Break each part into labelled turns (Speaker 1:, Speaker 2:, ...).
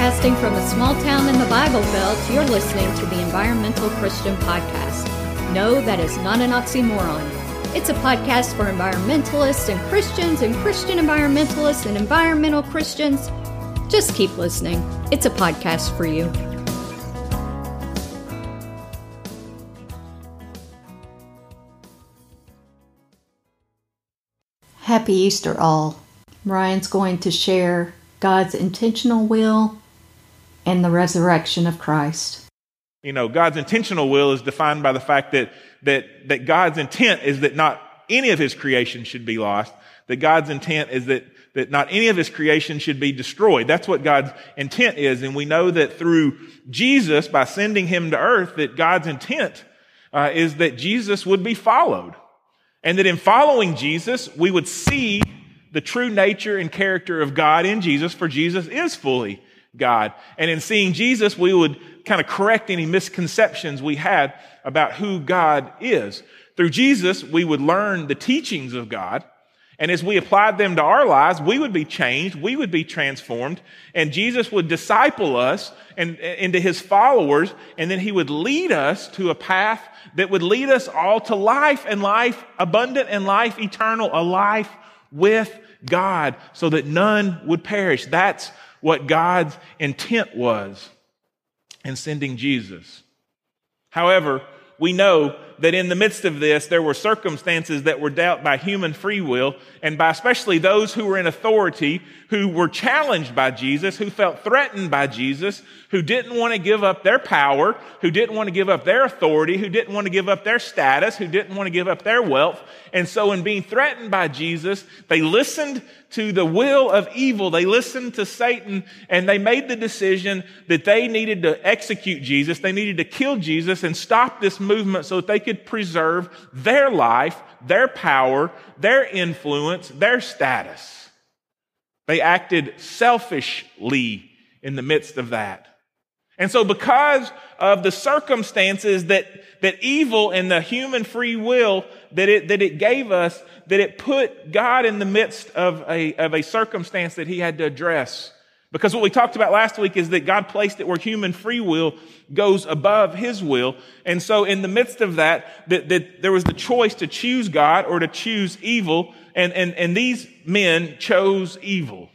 Speaker 1: Broadcasting from a small town in the Bible Belt, you're listening to the Environmental Christian Podcast. No, that is not an oxymoron. It's a podcast for environmentalists and Christians and Christian environmentalists and environmental Christians. Just keep listening. It's a podcast for you. Happy Easter, all. Ryan's going to share God's intentional will and the resurrection of Christ.
Speaker 2: You know, God's intentional will is defined by the fact that, that, that God's intent is that not any of his creation should be lost, that God's intent is that, that not any of his creation should be destroyed. That's what God's intent is. And we know that through Jesus, by sending him to earth, that God's intent uh, is that Jesus would be followed. And that in following Jesus, we would see the true nature and character of God in Jesus, for Jesus is fully God. And in seeing Jesus, we would kind of correct any misconceptions we had about who God is. Through Jesus, we would learn the teachings of God. And as we applied them to our lives, we would be changed, we would be transformed, and Jesus would disciple us and, into his followers, and then he would lead us to a path that would lead us all to life and life abundant and life eternal, a life with God so that none would perish. That's what God's intent was in sending Jesus. However, we know that in the midst of this, there were circumstances that were dealt by human free will and by especially those who were in authority, who were challenged by Jesus, who felt threatened by Jesus, who didn't want to give up their power, who didn't want to give up their authority, who didn't want to give up their status, who didn't want to give up their wealth. And so in being threatened by Jesus, they listened to the will of evil. They listened to Satan and they made the decision that they needed to execute Jesus. They needed to kill Jesus and stop this movement so that they could preserve their life, their power, their influence, their status. They acted selfishly in the midst of that. And so because of the circumstances that, that evil and the human free will that it, that it gave us, that it put God in the midst of a, of a circumstance that he had to address. Because what we talked about last week is that God placed it where human free will goes above his will. And so in the midst of that, that, that there was the choice to choose God or to choose evil. And, and, and these men chose evil.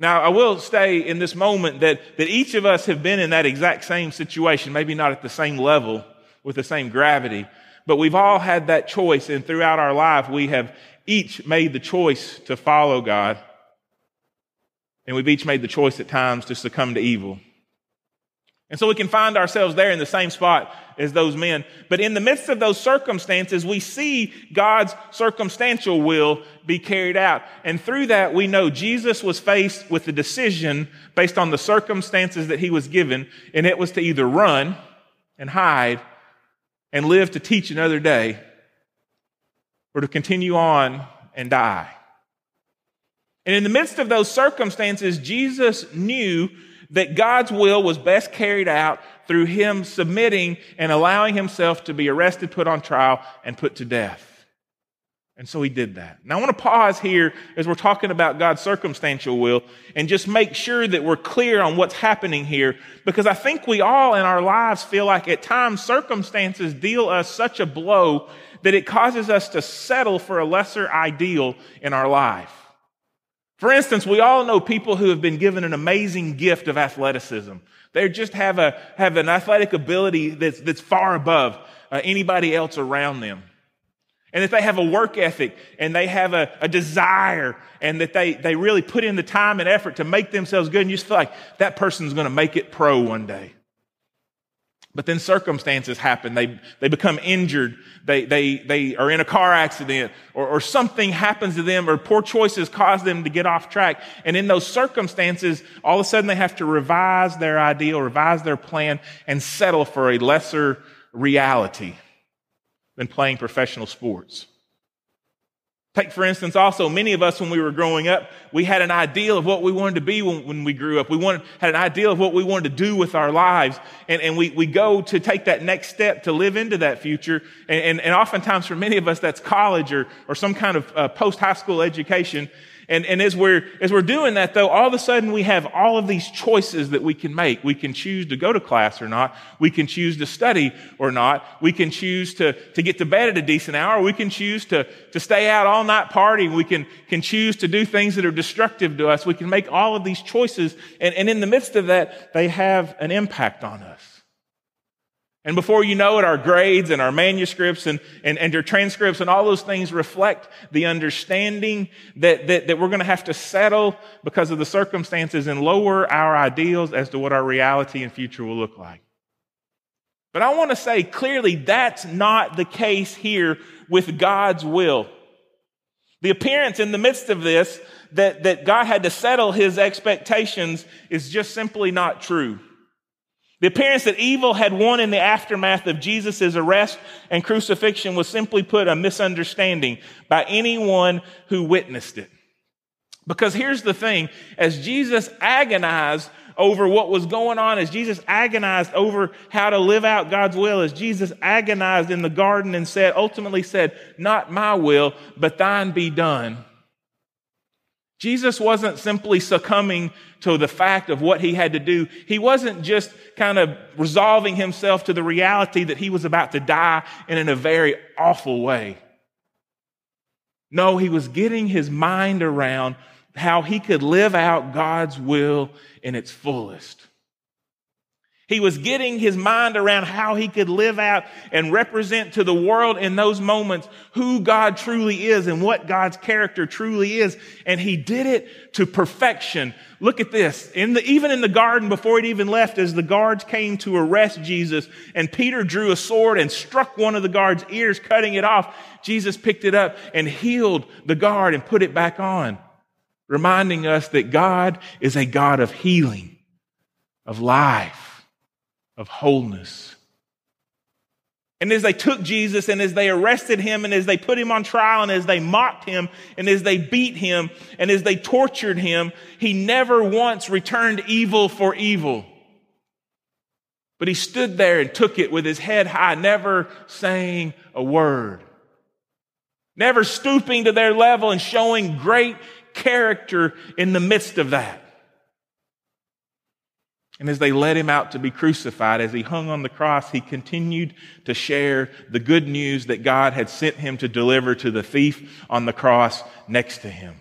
Speaker 2: Now, I will say in this moment that, that each of us have been in that exact same situation, maybe not at the same level with the same gravity, but we've all had that choice. And throughout our life, we have each made the choice to follow God. And we've each made the choice at times to succumb to evil. And so we can find ourselves there in the same spot as those men. But in the midst of those circumstances, we see God's circumstantial will be carried out. And through that, we know Jesus was faced with a decision based on the circumstances that he was given. And it was to either run and hide and live to teach another day or to continue on and die. And in the midst of those circumstances, Jesus knew that God's will was best carried out through him submitting and allowing himself to be arrested, put on trial, and put to death. And so he did that. Now I want to pause here as we're talking about God's circumstantial will and just make sure that we're clear on what's happening here because I think we all in our lives feel like at times circumstances deal us such a blow that it causes us to settle for a lesser ideal in our life. For instance, we all know people who have been given an amazing gift of athleticism. They just have a, have an athletic ability that's, that's far above uh, anybody else around them. And that they have a work ethic and they have a, a, desire and that they, they really put in the time and effort to make themselves good. And you just feel like that person's going to make it pro one day. But then circumstances happen. They, they become injured. They, they, they are in a car accident or, or something happens to them or poor choices cause them to get off track. And in those circumstances, all of a sudden they have to revise their ideal, revise their plan and settle for a lesser reality than playing professional sports. Take, for instance, also, many of us, when we were growing up, we had an ideal of what we wanted to be when, when we grew up. We wanted, had an ideal of what we wanted to do with our lives. And, and we, we go to take that next step to live into that future. And, and, and oftentimes, for many of us, that's college or, or some kind of uh, post high school education. And, and as we're, as we're doing that though, all of a sudden we have all of these choices that we can make. We can choose to go to class or not. We can choose to study or not. We can choose to, to get to bed at a decent hour. We can choose to, to stay out all night partying. We can, can choose to do things that are destructive to us. We can make all of these choices. And, and in the midst of that, they have an impact on us. And before you know it, our grades and our manuscripts and, and, and your transcripts and all those things reflect the understanding that, that, that we're going to have to settle because of the circumstances and lower our ideals as to what our reality and future will look like. But I want to say clearly that's not the case here with God's will. The appearance in the midst of this that, that God had to settle his expectations is just simply not true. The appearance that evil had won in the aftermath of Jesus' arrest and crucifixion was simply put a misunderstanding by anyone who witnessed it. Because here's the thing, as Jesus agonized over what was going on, as Jesus agonized over how to live out God's will, as Jesus agonized in the garden and said, ultimately said, not my will, but thine be done. Jesus wasn't simply succumbing to the fact of what he had to do. He wasn't just kind of resolving himself to the reality that he was about to die and in a very awful way. No, he was getting his mind around how he could live out God's will in its fullest. He was getting his mind around how he could live out and represent to the world in those moments who God truly is and what God's character truly is. And he did it to perfection. Look at this. In the, even in the garden before he even left, as the guards came to arrest Jesus and Peter drew a sword and struck one of the guards' ears, cutting it off, Jesus picked it up and healed the guard and put it back on, reminding us that God is a God of healing, of life of wholeness. And as they took Jesus and as they arrested him and as they put him on trial and as they mocked him and as they beat him and as they tortured him, he never once returned evil for evil. But he stood there and took it with his head high, never saying a word, never stooping to their level and showing great character in the midst of that. And as they led him out to be crucified, as he hung on the cross, he continued to share the good news that God had sent him to deliver to the thief on the cross next to him.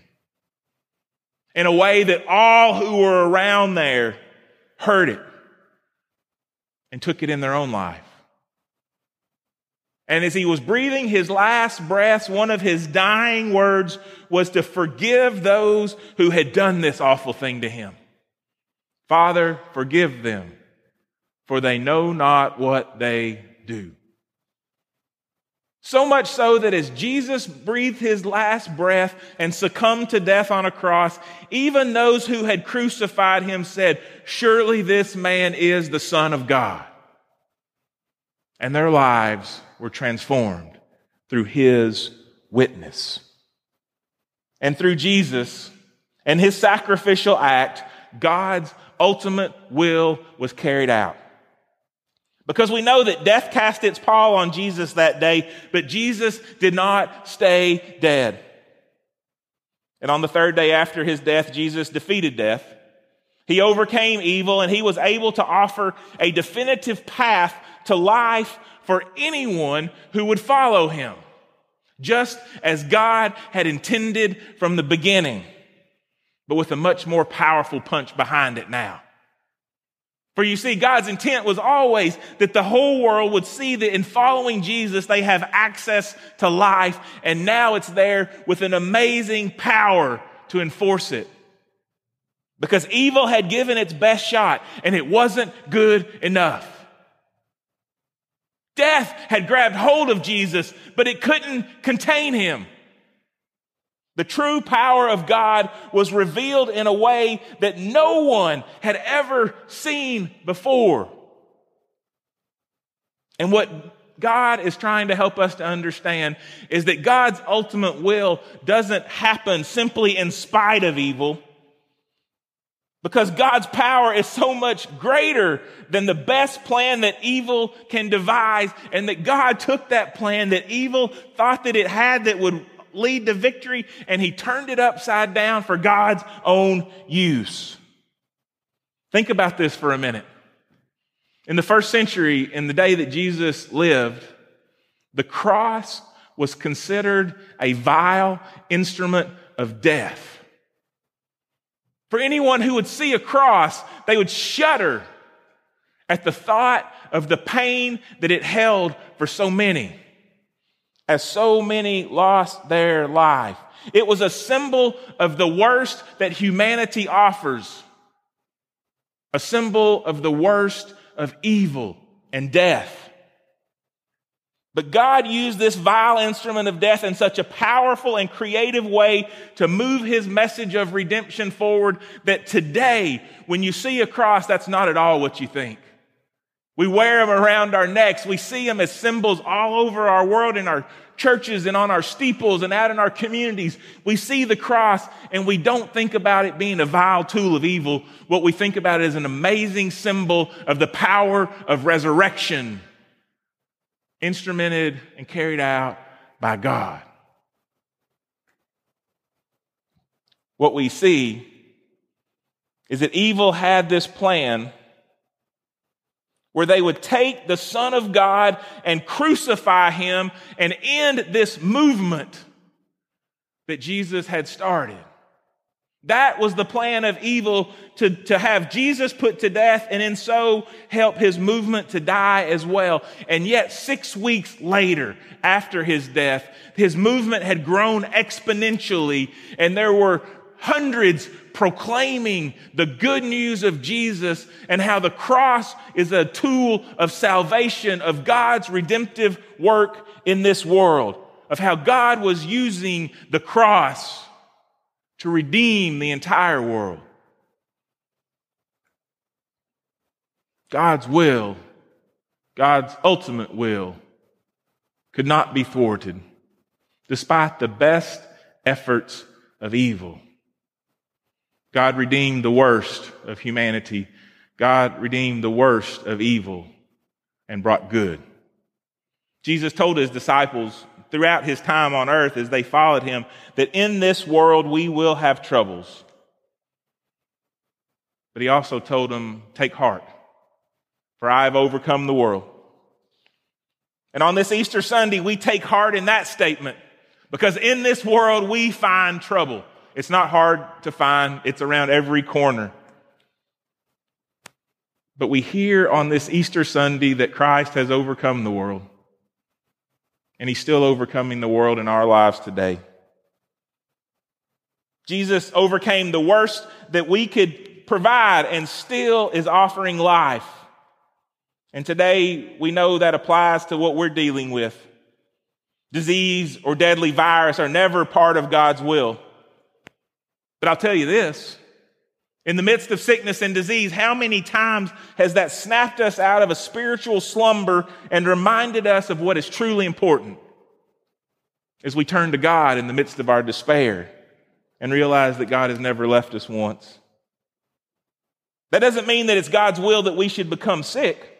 Speaker 2: In a way that all who were around there heard it and took it in their own life. And as he was breathing his last breath, one of his dying words was to forgive those who had done this awful thing to him. Father, forgive them, for they know not what they do. So much so that as Jesus breathed his last breath and succumbed to death on a cross, even those who had crucified him said, Surely this man is the Son of God. And their lives were transformed through his witness. And through Jesus and his sacrificial act, God's ultimate will was carried out. Because we know that death cast its pall on Jesus that day, but Jesus did not stay dead. And on the third day after his death, Jesus defeated death. He overcame evil and he was able to offer a definitive path to life for anyone who would follow him. Just as God had intended from the beginning but with a much more powerful punch behind it now. For you see, God's intent was always that the whole world would see that in following Jesus, they have access to life, and now it's there with an amazing power to enforce it. Because evil had given its best shot, and it wasn't good enough. Death had grabbed hold of Jesus, but it couldn't contain him. The true power of God was revealed in a way that no one had ever seen before. And what God is trying to help us to understand is that God's ultimate will doesn't happen simply in spite of evil. Because God's power is so much greater than the best plan that evil can devise, and that God took that plan that evil thought that it had that would lead to victory, and he turned it upside down for God's own use. Think about this for a minute. In the first century, in the day that Jesus lived, the cross was considered a vile instrument of death. For anyone who would see a cross, they would shudder at the thought of the pain that it held for so many, as so many lost their life. It was a symbol of the worst that humanity offers, a symbol of the worst of evil and death. But God used this vile instrument of death in such a powerful and creative way to move his message of redemption forward that today, when you see a cross, that's not at all what you think. We wear them around our necks. We see them as symbols all over our world in our churches and on our steeples and out in our communities. We see the cross and we don't think about it being a vile tool of evil. What we think about it is an amazing symbol of the power of resurrection instrumented and carried out by God. What we see is that evil had this plan where they would take the Son of God and crucify him and end this movement that Jesus had started. That was the plan of evil to, to have Jesus put to death and in so help his movement to die as well. And yet, six weeks later, after his death, his movement had grown exponentially and there were hundreds proclaiming the good news of Jesus and how the cross is a tool of salvation, of God's redemptive work in this world, of how God was using the cross to redeem the entire world. God's will, God's ultimate will, could not be thwarted, despite the best efforts of evil. God redeemed the worst of humanity. God redeemed the worst of evil and brought good. Jesus told his disciples throughout his time on earth as they followed him that in this world we will have troubles. But he also told them, Take heart, for I have overcome the world. And on this Easter Sunday, we take heart in that statement because in this world we find trouble. It's not hard to find, it's around every corner. But we hear on this Easter Sunday that Christ has overcome the world and he's still overcoming the world in our lives today. Jesus overcame the worst that we could provide and still is offering life. And today we know that applies to what we're dealing with. Disease or deadly virus are never part of God's will. But I'll tell you this in the midst of sickness and disease, how many times has that snapped us out of a spiritual slumber and reminded us of what is truly important? As we turn to God in the midst of our despair and realize that God has never left us once. That doesn't mean that it's God's will that we should become sick.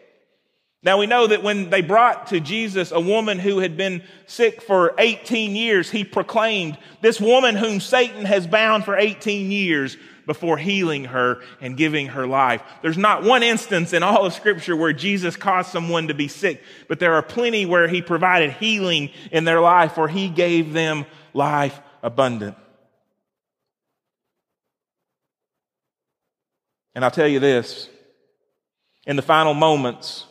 Speaker 2: Now we know that when they brought to Jesus a woman who had been sick for 18 years, he proclaimed, This woman whom Satan has bound for 18 years, before healing her and giving her life. There's not one instance in all of scripture where Jesus caused someone to be sick, but there are plenty where he provided healing in their life or he gave them life abundant. And I'll tell you this, in the final moments,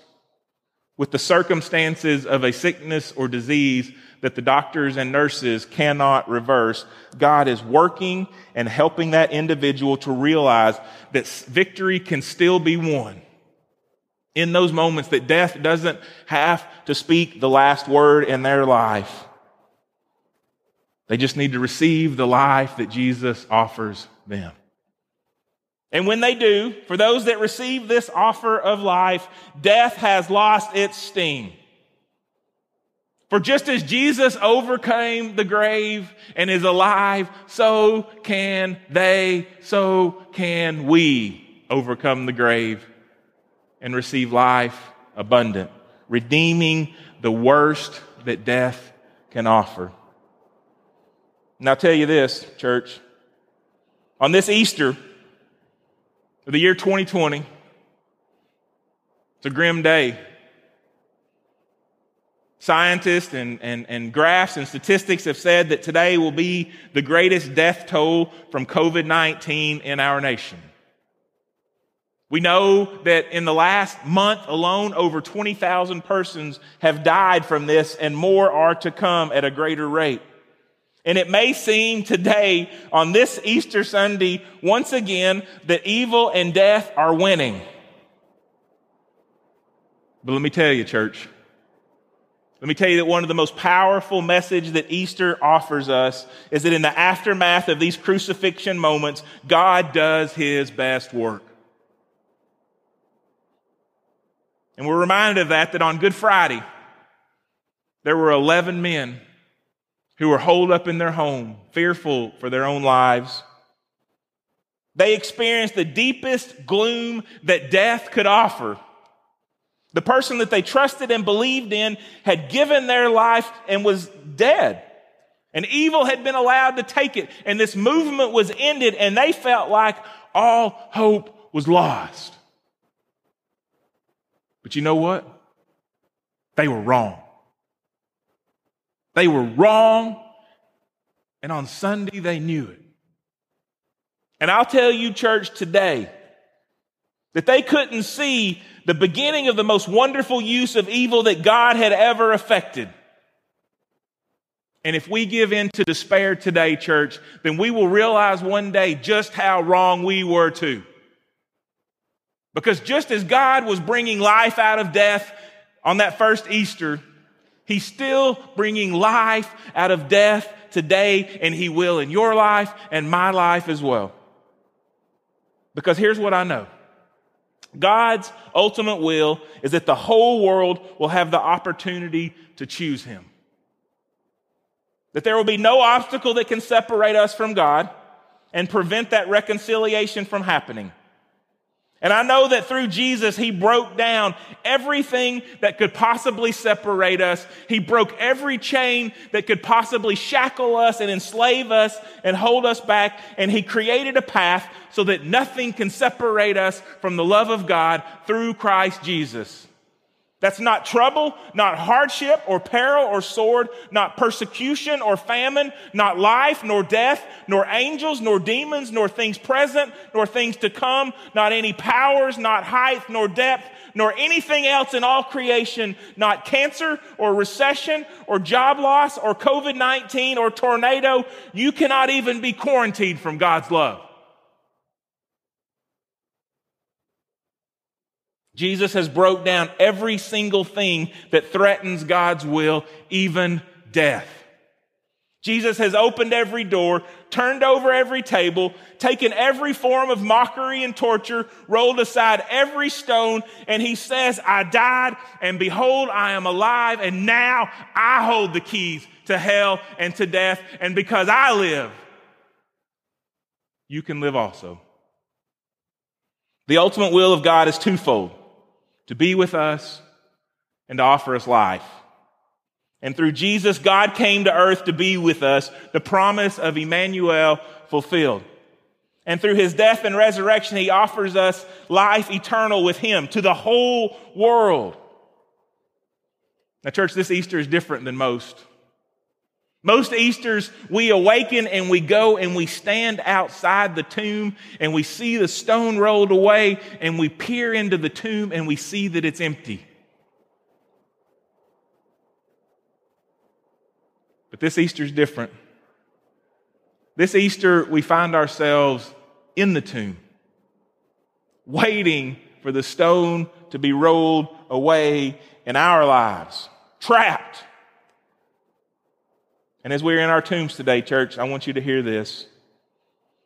Speaker 2: with the circumstances of a sickness or disease that the doctors and nurses cannot reverse. God is working and helping that individual to realize that victory can still be won. In those moments that death doesn't have to speak the last word in their life. They just need to receive the life that Jesus offers them. And when they do, for those that receive this offer of life, death has lost its sting. For just as Jesus overcame the grave and is alive, so can they, so can we overcome the grave and receive life abundant, redeeming the worst that death can offer. And I'll tell you this, church. On this Easter of the year 2020, it's a grim day. Scientists and, and, and graphs and statistics have said that today will be the greatest death toll from COVID 19 in our nation. We know that in the last month alone, over 20,000 persons have died from this, and more are to come at a greater rate. And it may seem today, on this Easter Sunday, once again, that evil and death are winning. But let me tell you, church, let me tell you that one of the most powerful message that Easter offers us is that in the aftermath of these crucifixion moments, God does his best work. And we're reminded of that, that on Good Friday, there were 11 men who were holed up in their home, fearful for their own lives. They experienced the deepest gloom that death could offer. The person that they trusted and believed in had given their life and was dead. And evil had been allowed to take it, and this movement was ended, and they felt like all hope was lost. But you know what? They were wrong. They were wrong, and on Sunday they knew it. And I'll tell you, church, today that they couldn't see the beginning of the most wonderful use of evil that God had ever effected. And if we give in to despair today, church, then we will realize one day just how wrong we were too. Because just as God was bringing life out of death on that first Easter, He's still bringing life out of death today, and He will in your life and my life as well. Because here's what I know God's ultimate will is that the whole world will have the opportunity to choose Him. That there will be no obstacle that can separate us from God and prevent that reconciliation from happening. And I know that through Jesus, He broke down everything that could possibly separate us. He broke every chain that could possibly shackle us and enslave us and hold us back. And He created a path so that nothing can separate us from the love of God through Christ Jesus. That's not trouble, not hardship or peril or sword, not persecution or famine, not life nor death, nor angels, nor demons, nor things present, nor things to come, not any powers, not height nor depth, nor anything else in all creation, not cancer or recession or job loss or COVID 19 or tornado. You cannot even be quarantined from God's love. Jesus has broke down every single thing that threatens God's will, even death. Jesus has opened every door, turned over every table, taken every form of mockery and torture, rolled aside every stone, and he says, I died, and behold, I am alive, and now I hold the keys to hell and to death, and because I live, you can live also. The ultimate will of God is twofold to be with us and to offer us life. And through Jesus, God came to earth to be with us, the promise of Emmanuel fulfilled. And through his death and resurrection, he offers us life eternal with him to the whole world. Now, church, this Easter is different than most. Most Easters, we awaken and we go and we stand outside the tomb and we see the stone rolled away and we peer into the tomb and we see that it's empty. But this Easter is different. This Easter, we find ourselves in the tomb, waiting for the stone to be rolled away in our lives, trapped and as we're in our tombs today, church, I want you to hear this.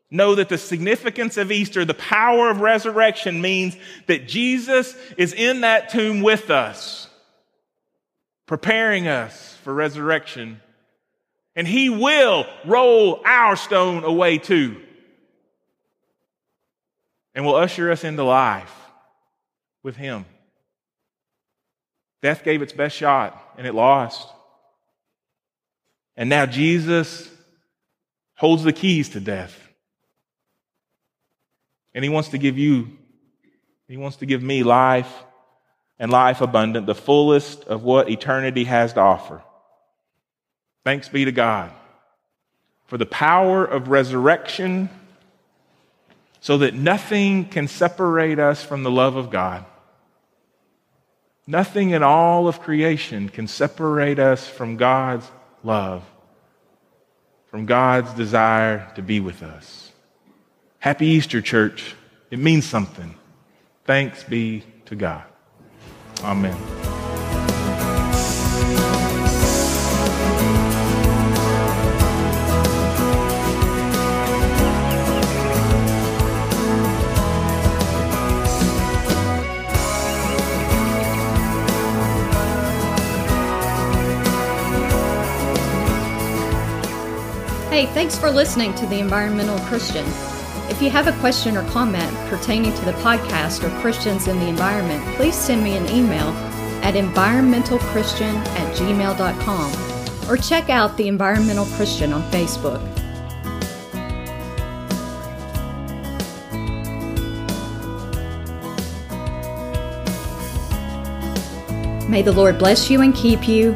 Speaker 2: Know that the significance of Easter, the power of resurrection means that Jesus is in that tomb with us, preparing us for resurrection. And he will roll our stone away too. And will usher us into life with him. Death gave its best shot and it lost. And now Jesus holds the keys to death. And he wants to give you, he wants to give me life and life abundant, the fullest of what eternity has to offer. Thanks be to God for the power of resurrection so that nothing can separate us from the love of God. Nothing in all of creation can separate us from God's love, from God's desire to be with us. Happy Easter, church. It means something. Thanks be to God. Amen.
Speaker 1: Hey, thanks for listening to The Environmental Christian. If you have a question or comment pertaining to the podcast or Christians in the environment, please send me an email at environmentalchristian at gmail.com or check out The Environmental Christian on Facebook. May the Lord bless you and keep you.